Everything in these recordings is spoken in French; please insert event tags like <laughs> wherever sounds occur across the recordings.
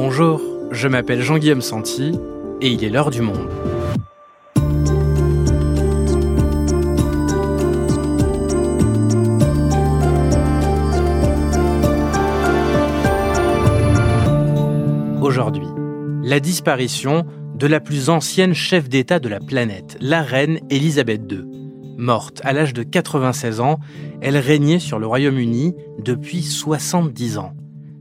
Bonjour, je m'appelle Jean-Guillaume Santi et il est l'heure du monde. Aujourd'hui, la disparition de la plus ancienne chef d'État de la planète, la reine Élisabeth II. Morte à l'âge de 96 ans, elle régnait sur le Royaume-Uni depuis 70 ans.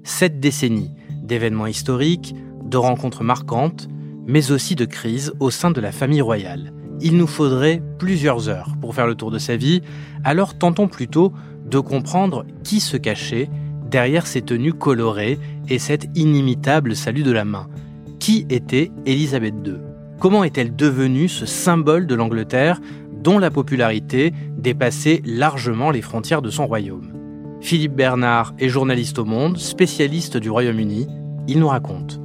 Sept décennies d'événements historiques, de rencontres marquantes, mais aussi de crises au sein de la famille royale. Il nous faudrait plusieurs heures pour faire le tour de sa vie, alors tentons plutôt de comprendre qui se cachait derrière ces tenues colorées et cet inimitable salut de la main. Qui était Élisabeth II Comment est-elle devenue ce symbole de l'Angleterre dont la popularité dépassait largement les frontières de son royaume? Philippe Bernard est journaliste au Monde, spécialiste du Royaume-Uni. Il nous raconte.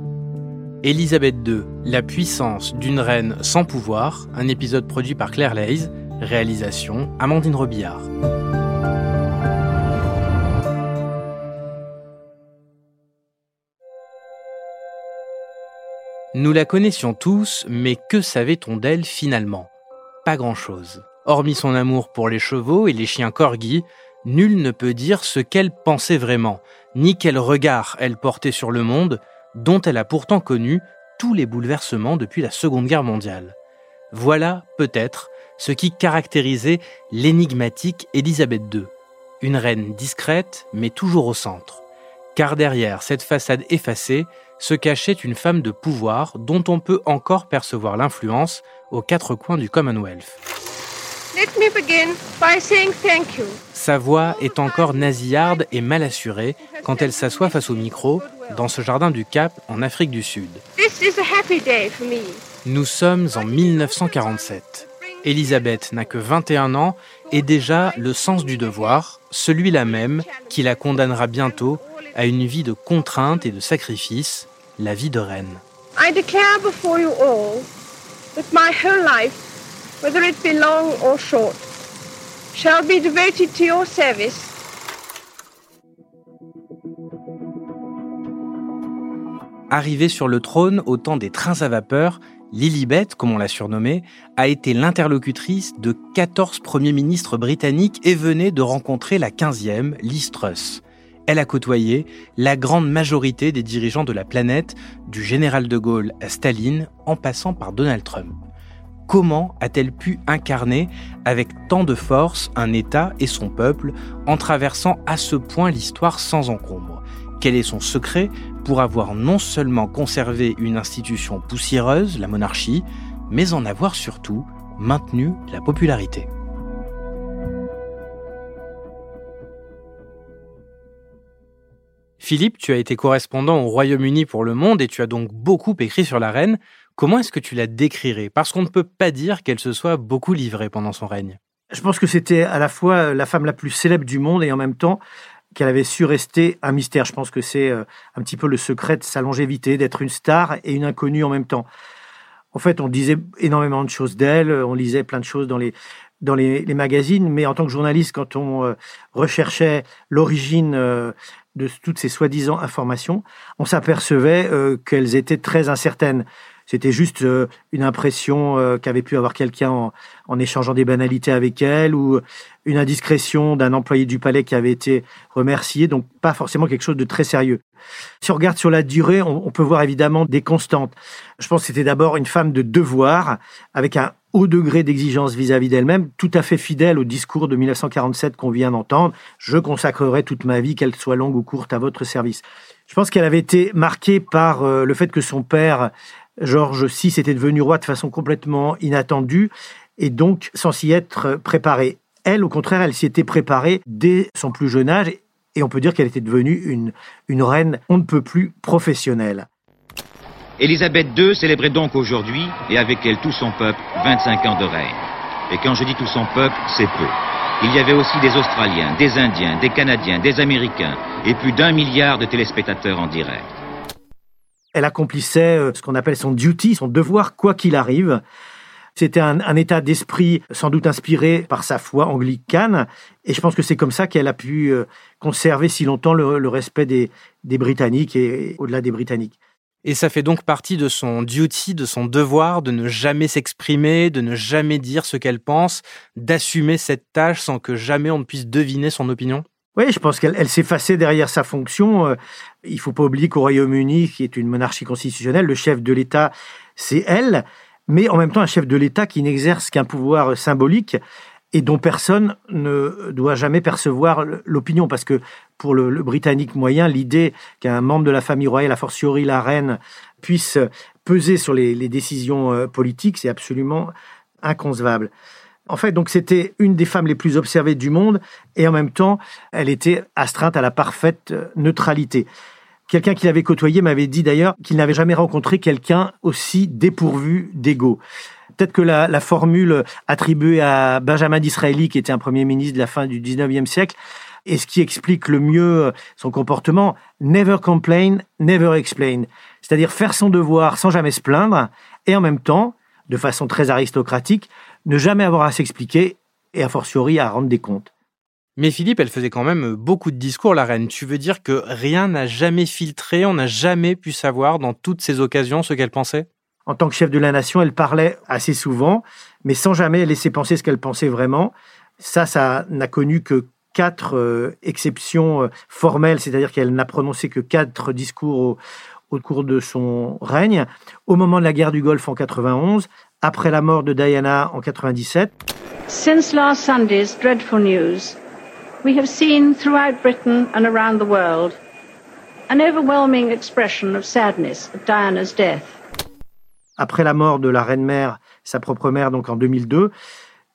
Élisabeth II, la puissance d'une reine sans pouvoir, un épisode produit par Claire Leys, réalisation Amandine Robillard. Nous la connaissions tous, mais que savait-on d'elle finalement? Pas grand-chose. Hormis son amour pour les chevaux et les chiens corgis, nul ne peut dire ce qu'elle pensait vraiment, ni quel regard elle portait sur le monde, dont elle a pourtant connu tous les bouleversements depuis la Seconde Guerre mondiale. Voilà, peut-être, ce qui caractérisait l'énigmatique Élisabeth II, une reine discrète mais toujours au centre. Car derrière cette façade effacée se cachait une femme de pouvoir dont on peut encore percevoir l'influence aux quatre coins du Commonwealth. Sa voix est encore nasillarde et mal assurée quand elle s'assoit face au micro dans ce jardin du Cap en Afrique du Sud. Nous sommes en 1947. Elisabeth n'a que 21 ans et déjà le sens du devoir, celui-là même qui la condamnera bientôt à une vie de contrainte et de sacrifice, la vie de reine. I declare before you all that my whole life whether it be long or short, shall be devoted to your service. Arrivée sur le trône au temps des trains à vapeur, Lilibet, comme on l'a surnommée, a été l'interlocutrice de 14 premiers ministres britanniques et venait de rencontrer la 15e, Liz Truss. Elle a côtoyé la grande majorité des dirigeants de la planète, du général de Gaulle à Staline, en passant par Donald Trump. Comment a-t-elle pu incarner avec tant de force un État et son peuple en traversant à ce point l'histoire sans encombre? Quel est son secret pour avoir non seulement conservé une institution poussiéreuse, la monarchie, mais en avoir surtout maintenu la popularité? Philippe, tu as été correspondant au Royaume-Uni pour Le Monde et tu as donc beaucoup écrit sur la reine. Comment est-ce que tu la décrirais? Parce qu'on ne peut pas dire qu'elle se soit beaucoup livrée pendant son règne. Je pense que c'était à la fois la femme la plus célèbre du monde et en même temps qu'elle avait su rester un mystère. Je pense que c'est euh, un petit peu le secret de sa longévité, d'être une star et une inconnue en même temps. En fait, on disait énormément de choses d'elle, on lisait plein de choses dans les dans les, magazines, mais en tant que journaliste, quand on euh, recherchait l'origine euh, de toutes ces soi-disant informations, on s'apercevait qu'elles étaient très incertaines. C'était juste euh, une impression euh, qu'avait pu avoir quelqu'un en, échangeant des banalités avec elle ou une indiscrétion d'un employé du palais qui avait été remercié, donc pas forcément quelque chose de très sérieux. Si on regarde sur la durée, on, peut voir évidemment des constantes. Je pense que c'était d'abord une femme de devoir, avec un haut degré d'exigence vis-à-vis d'elle-même, tout à fait fidèle au discours de 1947 qu'on vient d'entendre. Je consacrerai toute ma vie, qu'elle soit longue ou courte, à votre service. Je pense qu'elle avait été marquée par euh, le fait que son père Georges VI était devenu roi de façon complètement inattendue et donc sans s'y être préparée. Elle, au contraire, elle s'y était préparée dès son plus jeune âge et on peut dire qu'elle était devenue une, une reine on ne peut plus professionnelle. Élisabeth II célébrait donc aujourd'hui, et avec elle tout son peuple, 25 ans de règne. Et quand je dis tout son peuple, c'est peu. Il y avait aussi des Australiens, des Indiens, des Canadiens, des Américains, et plus d'un milliard de téléspectateurs en direct. Elle accomplissait euh, ce qu'on appelle son duty, son devoir, quoi qu'il arrive. C'était un, état d'esprit sans doute inspiré par sa foi anglicane, et je pense que c'est comme ça qu'elle a pu euh, conserver si longtemps le, respect des, des Britanniques et au-delà des Britanniques. Et ça fait donc partie de son duty, de son devoir de ne jamais s'exprimer, de ne jamais dire ce qu'elle pense, d'assumer cette tâche sans que jamais on ne puisse deviner son opinion? Oui, je pense qu'elle s'effaçait derrière sa fonction. Euh, il faut pas oublier qu'au Royaume-Uni, qui est une monarchie constitutionnelle, le chef de l'État, c'est elle, mais en même temps un chef de l'État qui n'exerce qu'un pouvoir symbolique et dont personne ne doit jamais percevoir l'opinion, parce que pour le, Britannique moyen, l'idée qu'un membre de la famille royale, a fortiori la reine, puisse peser sur les, les décisions euh, politiques, c'est absolument inconcevable. En fait, donc c'était une des femmes les plus observées du monde et en même temps, elle était astreinte à la parfaite euh, neutralité. Quelqu'un qui l'avait côtoyé m'avait dit d'ailleurs qu'il n'avait jamais rencontré quelqu'un aussi dépourvu d'ego. Peut-être que la, formule attribuée à Benjamin Disraeli, qui était un premier ministre de la fin du 19e siècle, est ce qui explique le mieux euh, son comportement, never complain, never explain. C'est-à-dire faire son devoir sans jamais se plaindre et en même temps, de façon très aristocratique, ne jamais avoir à s'expliquer et a fortiori à rendre des comptes. Mais Philippe, elle faisait quand même beaucoup de discours, la reine. Tu veux dire que rien n'a jamais filtré, on n'a jamais pu savoir dans toutes ces occasions ce qu'elle pensait? En tant que chef de la nation, elle parlait assez souvent, mais sans jamais laisser penser ce qu'elle pensait vraiment. Ça, ça n'a connu que quatre euh, exceptions euh, formelles, c'est-à-dire qu'elle n'a prononcé que quatre discours au, au cours de son règne. Au moment de la guerre du Golfe en 91, après la mort de Diana en 97. Since last Sunday's dreadful news, we have seen throughout Britain and around the world an overwhelming expression of sadness at Diana's death. Après la mort de la reine-mère, sa propre mère, donc en 2002,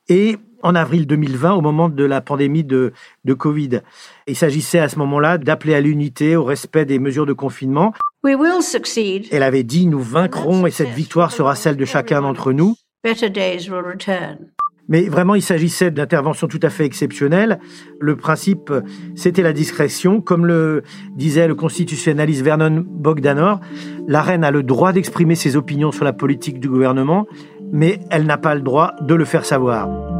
et en avril 2020, au moment de la pandémie de, de Covid. Il s'agissait à ce moment-là d'appeler à l'unité, au respect des mesures de confinement. Elle avait dit, nous vaincrons et cette victoire sera celle de chacun d'entre nous. Mais vraiment, il s'agissait d'interventions tout à fait exceptionnelles. Le principe, c'était la discrétion. Comme le disait le constitutionnaliste Vernon Bogdanor, la reine a le droit d'exprimer ses opinions sur la politique du gouvernement, mais elle n'a pas le droit de le faire savoir.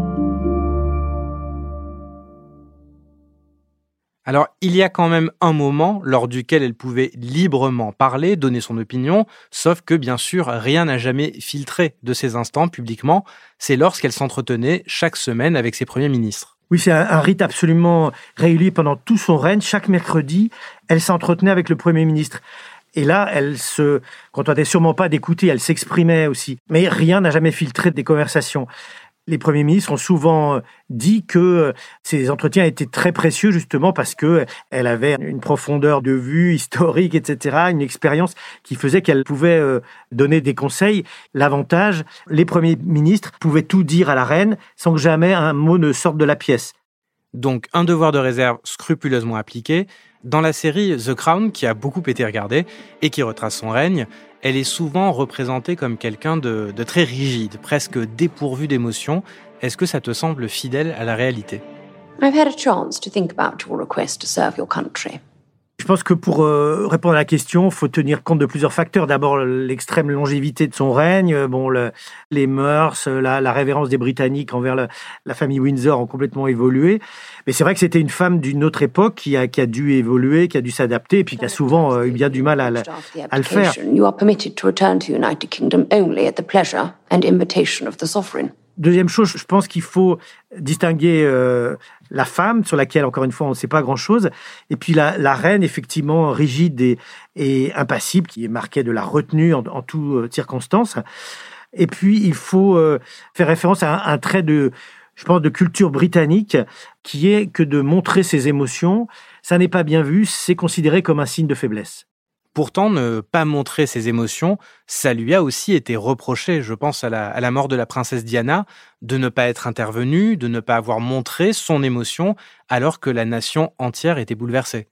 Alors, il y a quand même un moment lors duquel elle pouvait librement parler, donner son opinion, sauf que bien sûr, rien n'a jamais filtré de ces instants publiquement. C'est lorsqu'elle s'entretenait chaque semaine avec ses premiers ministres. Oui, c'est un, rite absolument régulier pendant tout son règne. Chaque mercredi, elle s'entretenait avec le Premier ministre. Et là, elle se contentait sûrement pas d'écouter, elle s'exprimait aussi. Mais rien n'a jamais filtré des conversations les premiers ministres ont souvent euh, dit que euh, ces entretiens étaient très précieux justement parce que elle avait une profondeur de vue <laughs> historique, etc., une expérience qui faisait qu'elle pouvait euh, donner des conseils. L'avantage, les premiers ministres pouvaient tout dire à la reine sans que jamais un mot ne sorte de la pièce. Donc un devoir de réserve scrupuleusement appliqué. Dans la série The Crown, qui a beaucoup été regardée et qui retrace son règne, elle est souvent représentée comme quelqu'un de, très rigide, presque dépourvu d'émotions. Est-ce que ça te semble fidèle à la réalité? Je pense que pour euh, répondre à la question, faut tenir compte de plusieurs facteurs. D'abord, l'extrême longévité de son règne, euh, bon, les mœurs, euh, la, révérence des Britanniques envers la, famille Windsor ont complètement évolué. Mais c'est vrai que c'était une femme d'une autre époque qui a, qui a dû évoluer, qui a dû s'adapter, et puis qui a souvent eu bien du mal à, à le faire. Deuxième chose, je pense qu'il faut distinguer euh, la femme, sur laquelle, encore une fois, on ne sait pas grand-chose, et puis la, reine, effectivement, rigide et, impassible, qui est marquée de la retenue en, en toutes circonstances. Et puis, il faut euh, faire référence à un, un, trait de, je pense, de culture britannique, qui est que de montrer ses émotions, ça n'est pas bien vu, c'est considéré comme un signe de faiblesse. Pourtant, ne pas montrer ses émotions, ça lui a aussi été reproché, je pense à la, mort de la princesse Diana, de ne pas être intervenue, de ne pas avoir montré son émotion alors que la nation entière était bouleversée.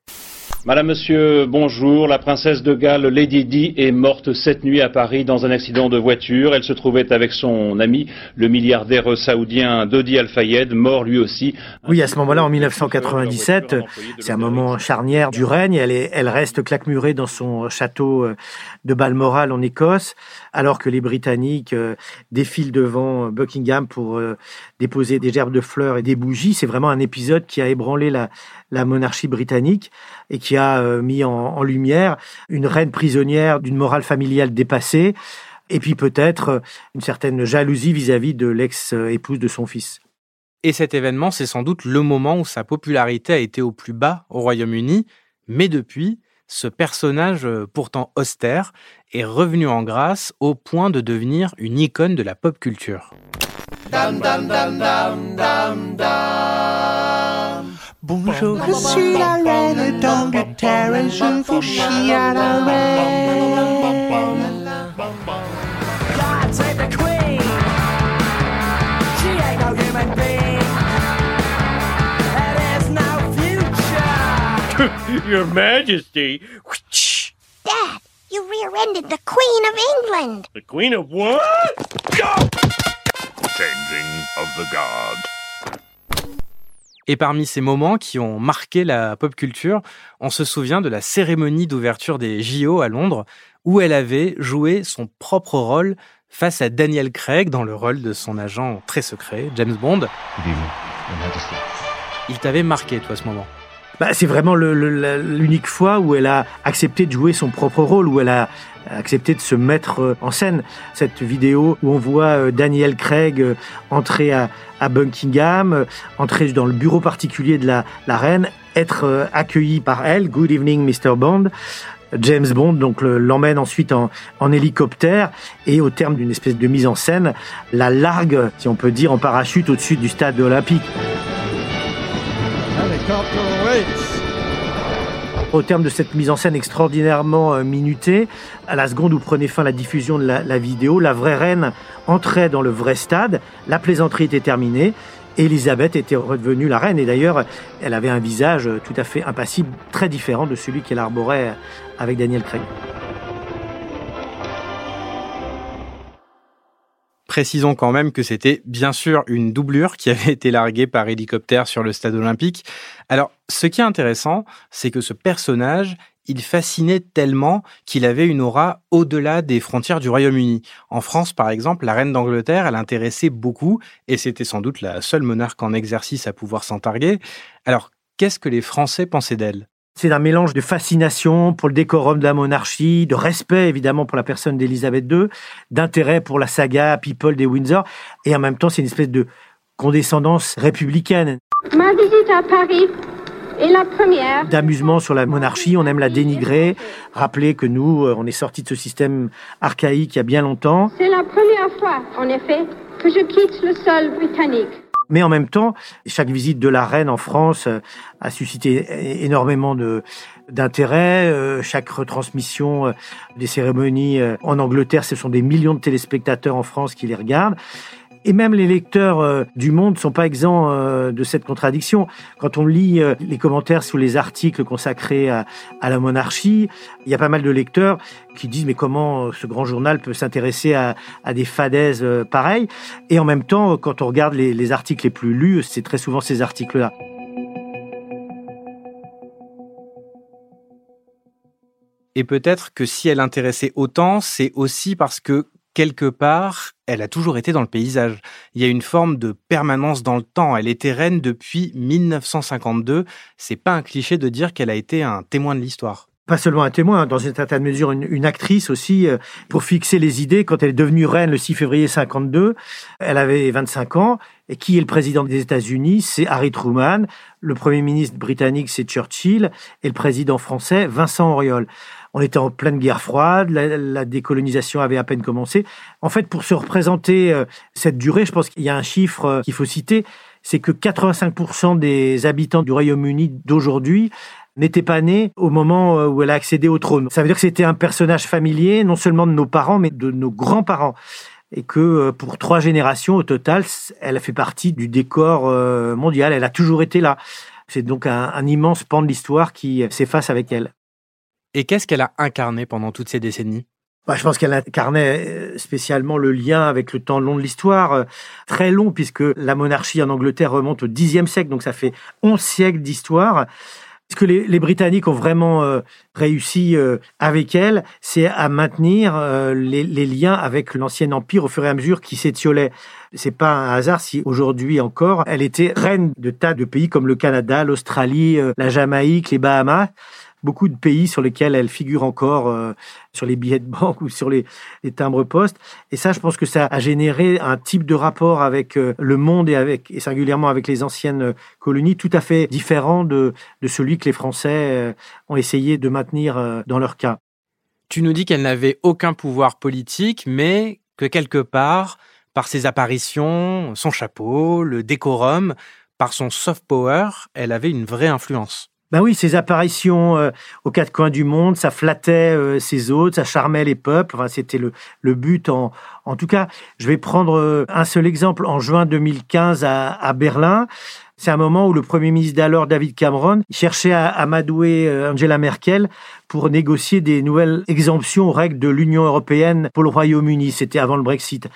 Madame, Monsieur, bonjour. La princesse de Galles, Lady Di, est morte cette nuit à Paris dans un accident de voiture. Elle se trouvait avec son ami, le milliardaire saoudien Dodi Al-Fayed, mort lui aussi. Oui, à ce moment-là, en 1997, c'est un moment charnière du règne. Elle, est, elle reste claquemurée dans son château euh, de Balmoral en Écosse, alors que les Britanniques euh, défilent devant Buckingham pour euh, déposer des gerbes de fleurs et des bougies. C'est vraiment un épisode qui a ébranlé la, la monarchie britannique et qui qui a euh, mis en, lumière une reine prisonnière d'une morale familiale dépassée, et puis peut-être euh, une certaine jalousie vis-à-vis de l'ex-épouse de son fils. Et cet événement, c'est sans doute le moment où sa popularité a été au plus bas au Royaume-Uni, mais depuis, ce personnage pourtant austère est revenu en grâce au point de devenir une icône de la pop culture. Bonjour, je suis la reine d'Angleterre et je vous chie à la reine. God save the queen. She ain't no human being. There is no future. Your Majesty. Dad, you rear-ended the Queen of England. The Queen of what? Changing of the guard. Et parmi ces moments qui ont marqué la pop culture, on se souvient de la cérémonie d'ouverture des JO à Londres, où elle avait joué son propre rôle face à Daniel Craig dans le rôle de son agent très secret, James Bond. Il t'avait marqué, toi, ce moment bah, c'est vraiment l'unique fois où elle a accepté de jouer son propre rôle, où elle a accepté de se mettre euh, en scène. Cette vidéo où on voit euh, Daniel Craig euh, entrer à, Buckingham, entrer dans le bureau particulier de la, la reine, être accueilli par elle, Good evening Mr. Bond. James Bond donc l'emmène ensuite en, en, hélicoptère et au terme d'une espèce de mise en scène, la largue, si on peut dire, en parachute au-dessus du stade olympique. Au terme de cette mise en scène extraordinairement euh, minutée, à la seconde où prenait fin la diffusion de la, vidéo, la vraie reine entrait dans le vrai stade, la plaisanterie était terminée, Elisabeth était redevenue la reine et d'ailleurs elle avait un visage tout à fait impassible, très différent de celui qu'elle arborait avec Daniel Craig. Précisons quand même que c'était bien sûr une doublure qui avait été larguée par hélicoptère sur le stade olympique. Alors, ce qui est intéressant, c'est que ce personnage, il fascinait tellement qu'il avait une aura au-delà des frontières du Royaume-Uni. En France, par exemple, la reine d'Angleterre, elle intéressait beaucoup, et c'était sans doute la seule monarque en exercice à pouvoir s'en targuer. Alors, qu'est-ce que les Français pensaient d'elle? C'est un mélange de fascination pour le décorum de la monarchie, de respect évidemment pour la personne d'Élisabeth II, d'intérêt pour la saga People des Windsor, et en même temps c'est une espèce de condescendance républicaine. Ma visite à Paris est la première. D'amusement sur la monarchie, on aime la dénigrer, rappeler que nous, euh, on est sorti de ce système archaïque il y a bien longtemps. C'est la première fois, en effet, que je quitte le sol britannique. Mais en même temps, chaque visite de la reine en France euh, a suscité énormément de d'intérêt. Euh, chaque retransmission euh, des cérémonies en Angleterre, ce sont des millions de téléspectateurs en France qui les regardent. Et même les lecteurs euh, du Monde ne sont pas exempts euh, de cette contradiction. Quand on lit euh, les commentaires sous les articles consacrés à, la monarchie, il y a pas mal de lecteurs qui disent mais comment ce grand journal peut s'intéresser à, des fadaises pareilles? Et en même temps, quand on regarde les, les articles les plus lus, c'est très souvent ces articles-là. Et peut-être que si elle intéressait autant, c'est aussi parce que quelque part, elle a toujours été dans le paysage. Il y a une forme de permanence dans le temps. Elle était reine depuis 1952. C'est pas un cliché de dire qu'elle a été un témoin de l'histoire pas seulement un témoin, dans une certaine mesure une, actrice aussi, euh, pour fixer les idées. Quand elle est devenue reine le 6 février 52, elle avait 25 ans. Et qui est le président des États-Unis? C'est Harry Truman. Le premier ministre britannique, c'est Churchill. Et le président français, Vincent Auriol. On était en pleine guerre froide, la, décolonisation avait à peine commencé. En fait, pour se représenter euh, cette durée, je pense qu'il y a un chiffre euh, qu'il faut citer, c'est que 85% des habitants du Royaume-Uni d'aujourd'hui n'étaient pas nés au moment euh, où elle a accédé au trône. Ça veut dire que c'était un personnage familier, non seulement de nos parents, mais de nos grands-parents. Et que pour trois générations au total, elle a fait partie du décor mondial. Elle a toujours été là. C'est donc un, un immense pan de l'histoire qui s'efface avec elle. Et qu'est-ce qu'elle a incarné pendant toutes ces décennies? Bah, je pense qu'elle incarnait euh, spécialement le lien avec le temps long de l'histoire, euh, très long puisque la monarchie en Angleterre remonte au Xe siècle, donc ça fait 11 siècles d'histoire. Ce que les, Britanniques ont vraiment euh, réussi avec elle, c'est à maintenir les, liens avec l'ancien empire au fur et à mesure qui s'étiolait. C'est pas un hasard si aujourd'hui encore elle était reine de tas de pays comme le Canada, l'Australie, la Jamaïque, les Bahamas beaucoup de pays sur lesquels elle figure encore euh, sur les billets de banque <laughs> ou sur les, les timbres postes. Et ça, je pense que ça a généré un type de rapport avec euh, le monde et avec et singulièrement avec les anciennes colonies tout à fait différent de, de celui que les Français euh, ont essayé de maintenir dans leur cas. Tu nous dis qu'elle n'avait aucun pouvoir politique, mais que quelque part, par ses apparitions, son chapeau, le décorum, par son soft power, elle avait une vraie influence. Ben oui, ses apparitions euh, aux quatre coins du monde, ça flattait euh, ses hôtes, ça charmait les peuples. Enfin, c'était le, le but. En, en tout cas, je vais prendre euh, un seul exemple. En juin 2015 à, à Berlin, c'est un moment où le Premier ministre d'alors, David Cameron, cherchait à amadouer Angela Merkel pour négocier des nouvelles exemptions aux règles de l'Union européenne pour le Royaume-Uni. C'était avant le Brexit.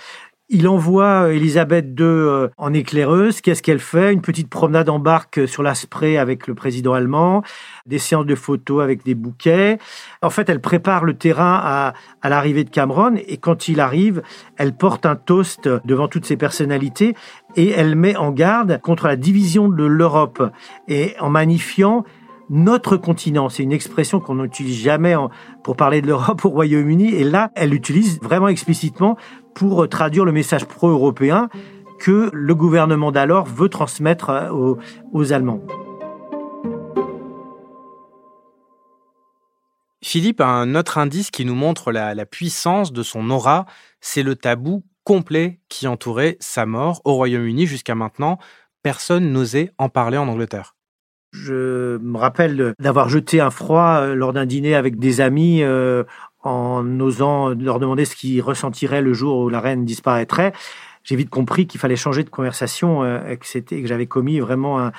Il envoie euh, Elisabeth II euh, en éclaireuse. Qu'est-ce qu'elle fait? Une petite promenade en barque sur la avec le président allemand, des séances de photos avec des bouquets. En fait, elle prépare le terrain à, à l'arrivée de Cameron et quand il arrive, elle porte un toast devant toutes ces personnalités et elle met en garde contre la division de l'Europe et en magnifiant notre continent. C'est une expression qu'on n'utilise jamais pour parler de l'Europe au Royaume-Uni. Et là, elle l'utilise vraiment explicitement pour traduire le message pro-européen que le gouvernement d'alors veut transmettre euh, aux, Allemands. Philippe a un autre indice qui nous montre la, la puissance de son aura, c'est le tabou complet qui entourait sa mort au Royaume-Uni jusqu'à maintenant. Personne n'osait en parler en Angleterre. Je me rappelle d'avoir jeté un froid euh, lors d'un dîner avec des amis euh, en osant leur demander ce qu'ils ressentiraient le jour où la reine disparaîtrait. J'ai vite compris qu'il fallait changer de conversation euh, que, c'était, que j'avais commis vraiment un,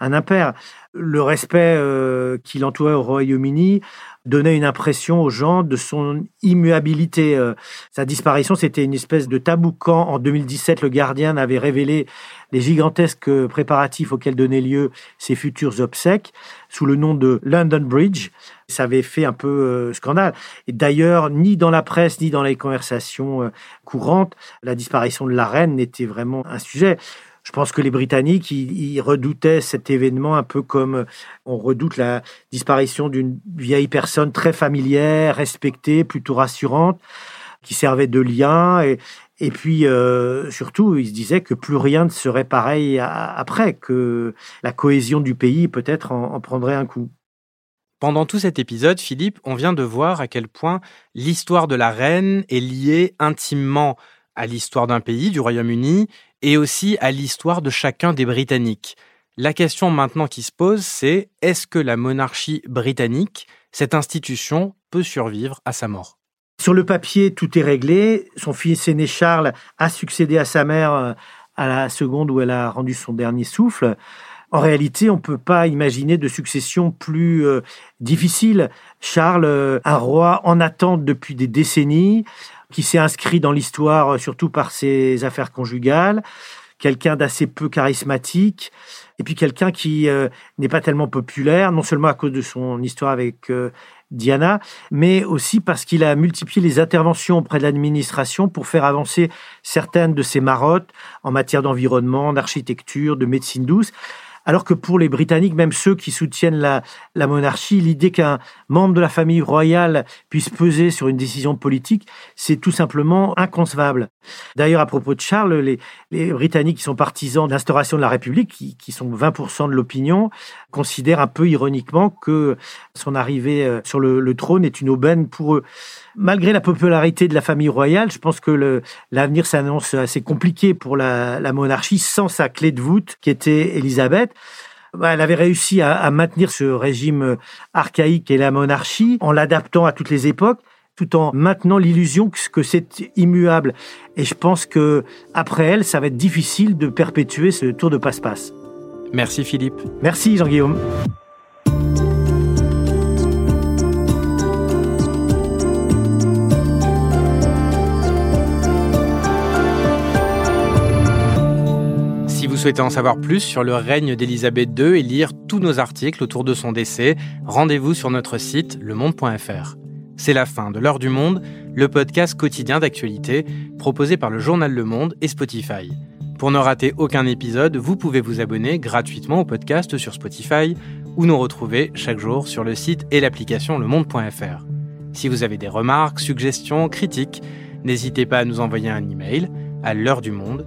un impair. Le respect euh, qui l'entourait au Royaume-Uni donnait une impression aux gens de son immuabilité. Euh, sa disparition, c'était une espèce de tabou quand, en 2017, le Guardian avait révélé les gigantesques préparatifs auxquels donnaient lieu ses futurs obsèques sous le nom de London Bridge. Ça avait fait un peu euh, scandale. Et d'ailleurs, ni dans la presse, ni dans les conversations courantes, la disparition de la reine n'était vraiment un sujet. Je pense que les Britanniques, ils, redoutaient cet événement un peu comme on redoute la disparition d'une vieille personne très familière, respectée, plutôt rassurante, qui servait de lien. Et, et puis, euh, surtout, ils se disaient que plus rien ne serait pareil après, que la cohésion du pays peut-être en prendrait un coup. Pendant tout cet épisode, Philippe, on vient de voir à quel point l'histoire de la reine est liée intimement à l'histoire d'un pays, du Royaume-Uni, et aussi à l'histoire de chacun des Britanniques. La question maintenant qui se pose, c'est est-ce que la monarchie britannique, cette institution, peut survivre à sa mort? Sur le papier, tout est réglé. Son fils aîné Charles a succédé à sa mère euh, à la seconde où elle a rendu son dernier souffle. En réalité, on ne peut pas imaginer de succession plus euh, difficile. Charles, euh, un roi en attente depuis des décennies, qui s'est inscrit dans l'histoire euh, surtout par ses affaires conjugales, quelqu'un d'assez peu charismatique, et puis quelqu'un qui euh, n'est pas tellement populaire, non seulement à cause de son histoire avec euh, Diana, mais aussi parce qu'il a multiplié les interventions auprès de l'administration pour faire avancer certaines de ses marottes en matière d'environnement, d'architecture, de médecine douce. Alors que pour les Britanniques, même ceux qui soutiennent la, monarchie, l'idée qu'un membre de la famille royale puisse peser sur une décision politique, c'est tout simplement inconcevable. D'ailleurs, à propos de Charles, les, Britanniques qui sont partisans de l'instauration de la République, qui, sont 20% de l'opinion, considèrent un peu ironiquement que son arrivée euh, sur le trône est une aubaine pour eux malgré la popularité de la famille royale, je pense que l'avenir s'annonce assez compliqué pour la, monarchie sans sa clé de voûte qui était Élisabeth. Bah, elle avait réussi à, maintenir ce régime archaïque et la monarchie en l'adaptant à toutes les époques tout en maintenant l'illusion que c'est immuable. Et je pense que après elle, ça va être difficile de perpétuer ce tour de passe-passe. Merci Philippe. Merci Jean-Guillaume. Souhaitez en savoir plus sur le règne d'Élisabeth II et lire tous nos articles autour de son décès, rendez-vous sur notre site lemonde.fr. C'est la fin de L'heure du monde, le podcast quotidien d'actualité proposé par le journal Le Monde et Spotify. Pour ne rater aucun épisode, vous pouvez vous abonner gratuitement au podcast sur Spotify ou nous retrouver chaque jour sur le site et l'application lemonde.fr. Si vous avez des remarques, suggestions, critiques, n'hésitez pas à nous envoyer un email à l'heure du monde